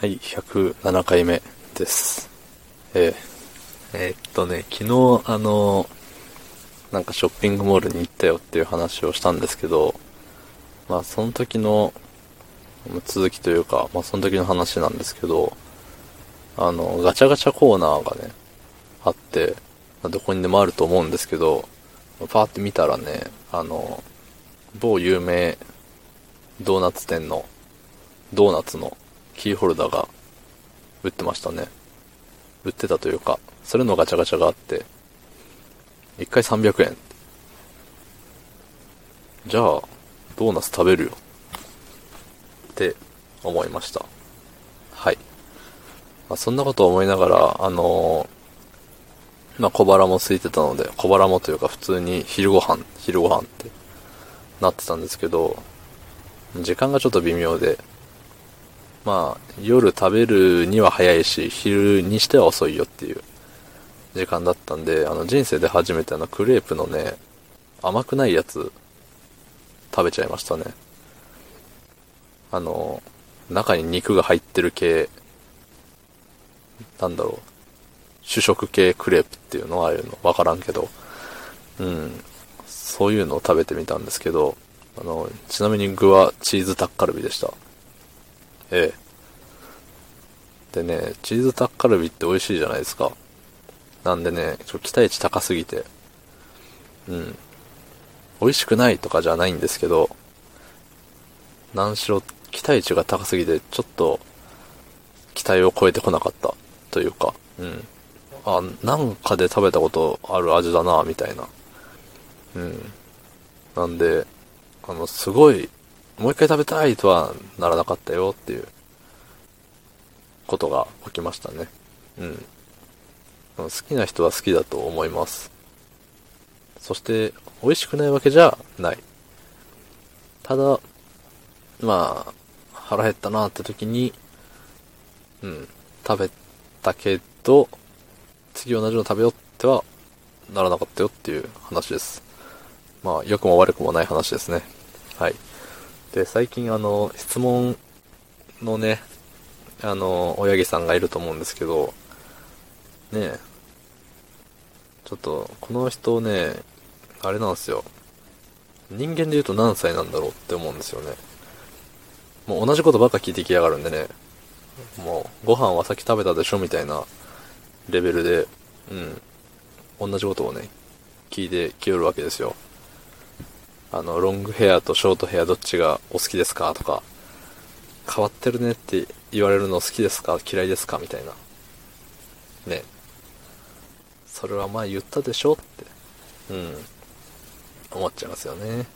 はい、107回目です。えー、えーっとね、昨日、あの、なんかショッピングモールに行ったよっていう話をしたんですけど、まあその時の続きというか、まあその時の話なんですけど、あの、ガチャガチャコーナーがね、あって、まあどこにでもあると思うんですけど、パーって見たらね、あの、某有名ドーナツ店のドーナツのキーホルダーが売ってましたね。売ってたというか、それのガチャガチャがあって、1回300円。じゃあ、ドーナツ食べるよ。って思いました。はい。まあ、そんなことを思いながら、あのーまあ、小腹も空いてたので、小腹もというか普通に昼ご飯、昼ご飯ってなってたんですけど、時間がちょっと微妙で、まあ、夜食べるには早いし、昼にしては遅いよっていう時間だったんで、あの、人生で初めてあの、クレープのね、甘くないやつ、食べちゃいましたね。あの、中に肉が入ってる系、なんだろう、主食系クレープっていうのはああいうのわからんけど、うん、そういうのを食べてみたんですけど、あの、ちなみに具はチーズタッカルビでした。ええ。でね、チーズタッカルビって美味しいじゃないですか。なんでね、ちょ期待値高すぎて、うん。美味しくないとかじゃないんですけど、何しろ期待値が高すぎて、ちょっと期待を超えてこなかったというか、うん。あ、なんかで食べたことある味だな、みたいな。うん。なんで、あの、すごい、もう一回食べたいとはならなかったよっていうことが起きましたね。うん。好きな人は好きだと思います。そして、美味しくないわけじゃない。ただ、まあ、腹減ったなって時に、うん、食べたけど、次同じの食べようってはならなかったよっていう話です。まあ、良くも悪くもない話ですね。はい。で、最近あの、質問のね、あの、親木さんがいると思うんですけど、ねえ、ちょっと、この人ね、あれなんですよ。人間で言うと何歳なんだろうって思うんですよね。もう同じことばっか聞いてきやがるんでね、もう、ご飯はさっき食べたでしょみたいなレベルで、うん、同じことをね、聞いてきよるわけですよ。あの、ロングヘアとショートヘアどっちがお好きですか？とか、変わってるねって言われるの好きですか？嫌いですか？みたいな。ね。それは前言ったでしょって、うん、思っちゃいますよね。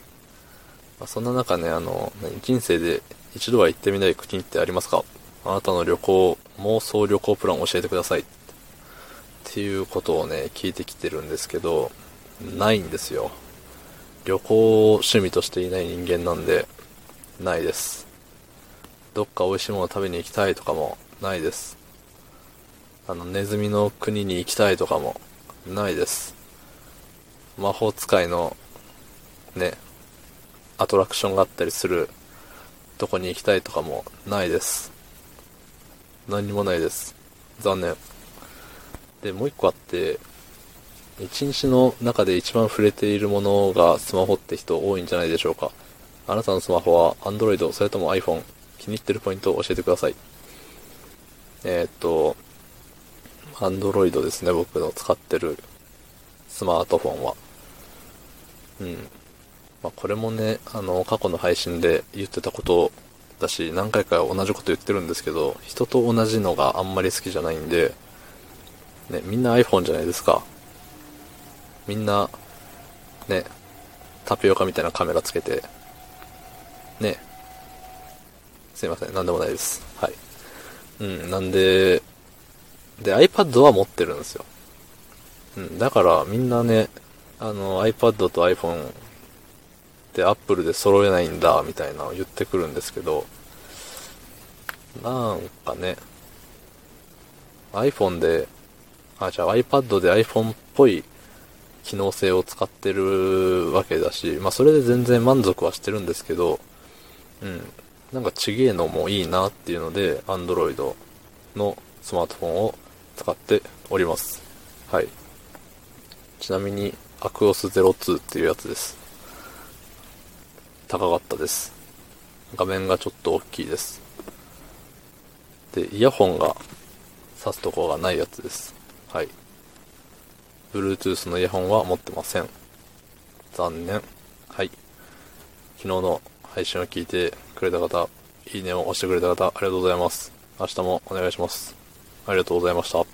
まあ、そんな中ね、あの、人生で一度は行ってみたい国ってありますか？あなたの旅行、妄想旅行プラン教えてください。っていうことをね、聞いてきてるんですけど、ないんですよ。旅行を趣味としていない人間なんで、ないです。どっか美味しいもの食べに行きたいとかもないです。あの、ネズミの国に行きたいとかもないです。魔法使いの、ね、アトラクションがあったりするとこに行きたいとかもないです。何にもないです。残念。で、もう一個あって、一日の中で一番触れているものがスマホって人多いんじゃないでしょうか。あなたのスマホは Android それとも iPhone 気に入ってるポイントを教えてください。えー、っと、Android ですね、僕の使ってるスマートフォンは。うん。まあ、これもね、あの、過去の配信で言ってたことだし、何回か同じこと言ってるんですけど、人と同じのがあんまり好きじゃないんで、ね、みんな iPhone じゃないですか。みんな、ね、タピオカみたいなカメラつけて、ね、すいません、なんでもないです。はい。うん、なんで、で、iPad は持ってるんですよ。うん、だからみんなね、あの、iPad と iPhone で Apple で揃えないんだ、みたいなのを言ってくるんですけど、なんかね、iPhone で、あ、じゃあ iPad で iPhone っぽい機能性を使ってるわけだし、まあそれで全然満足はしてるんですけど、うん。なんかちげえのもいいなっていうので、Android のスマートフォンを使っております。はい。ちなみに、アクオス02っていうやつです。高かったです。画面がちょっと大きいです。で、イヤホンが挿すとこがないやつです。はい。Bluetooth のイヤホンは持ってません。残念。はい。昨日の配信を聞いてくれた方、いいねを押してくれた方、ありがとうございます。明日もお願いします。ありがとうございました。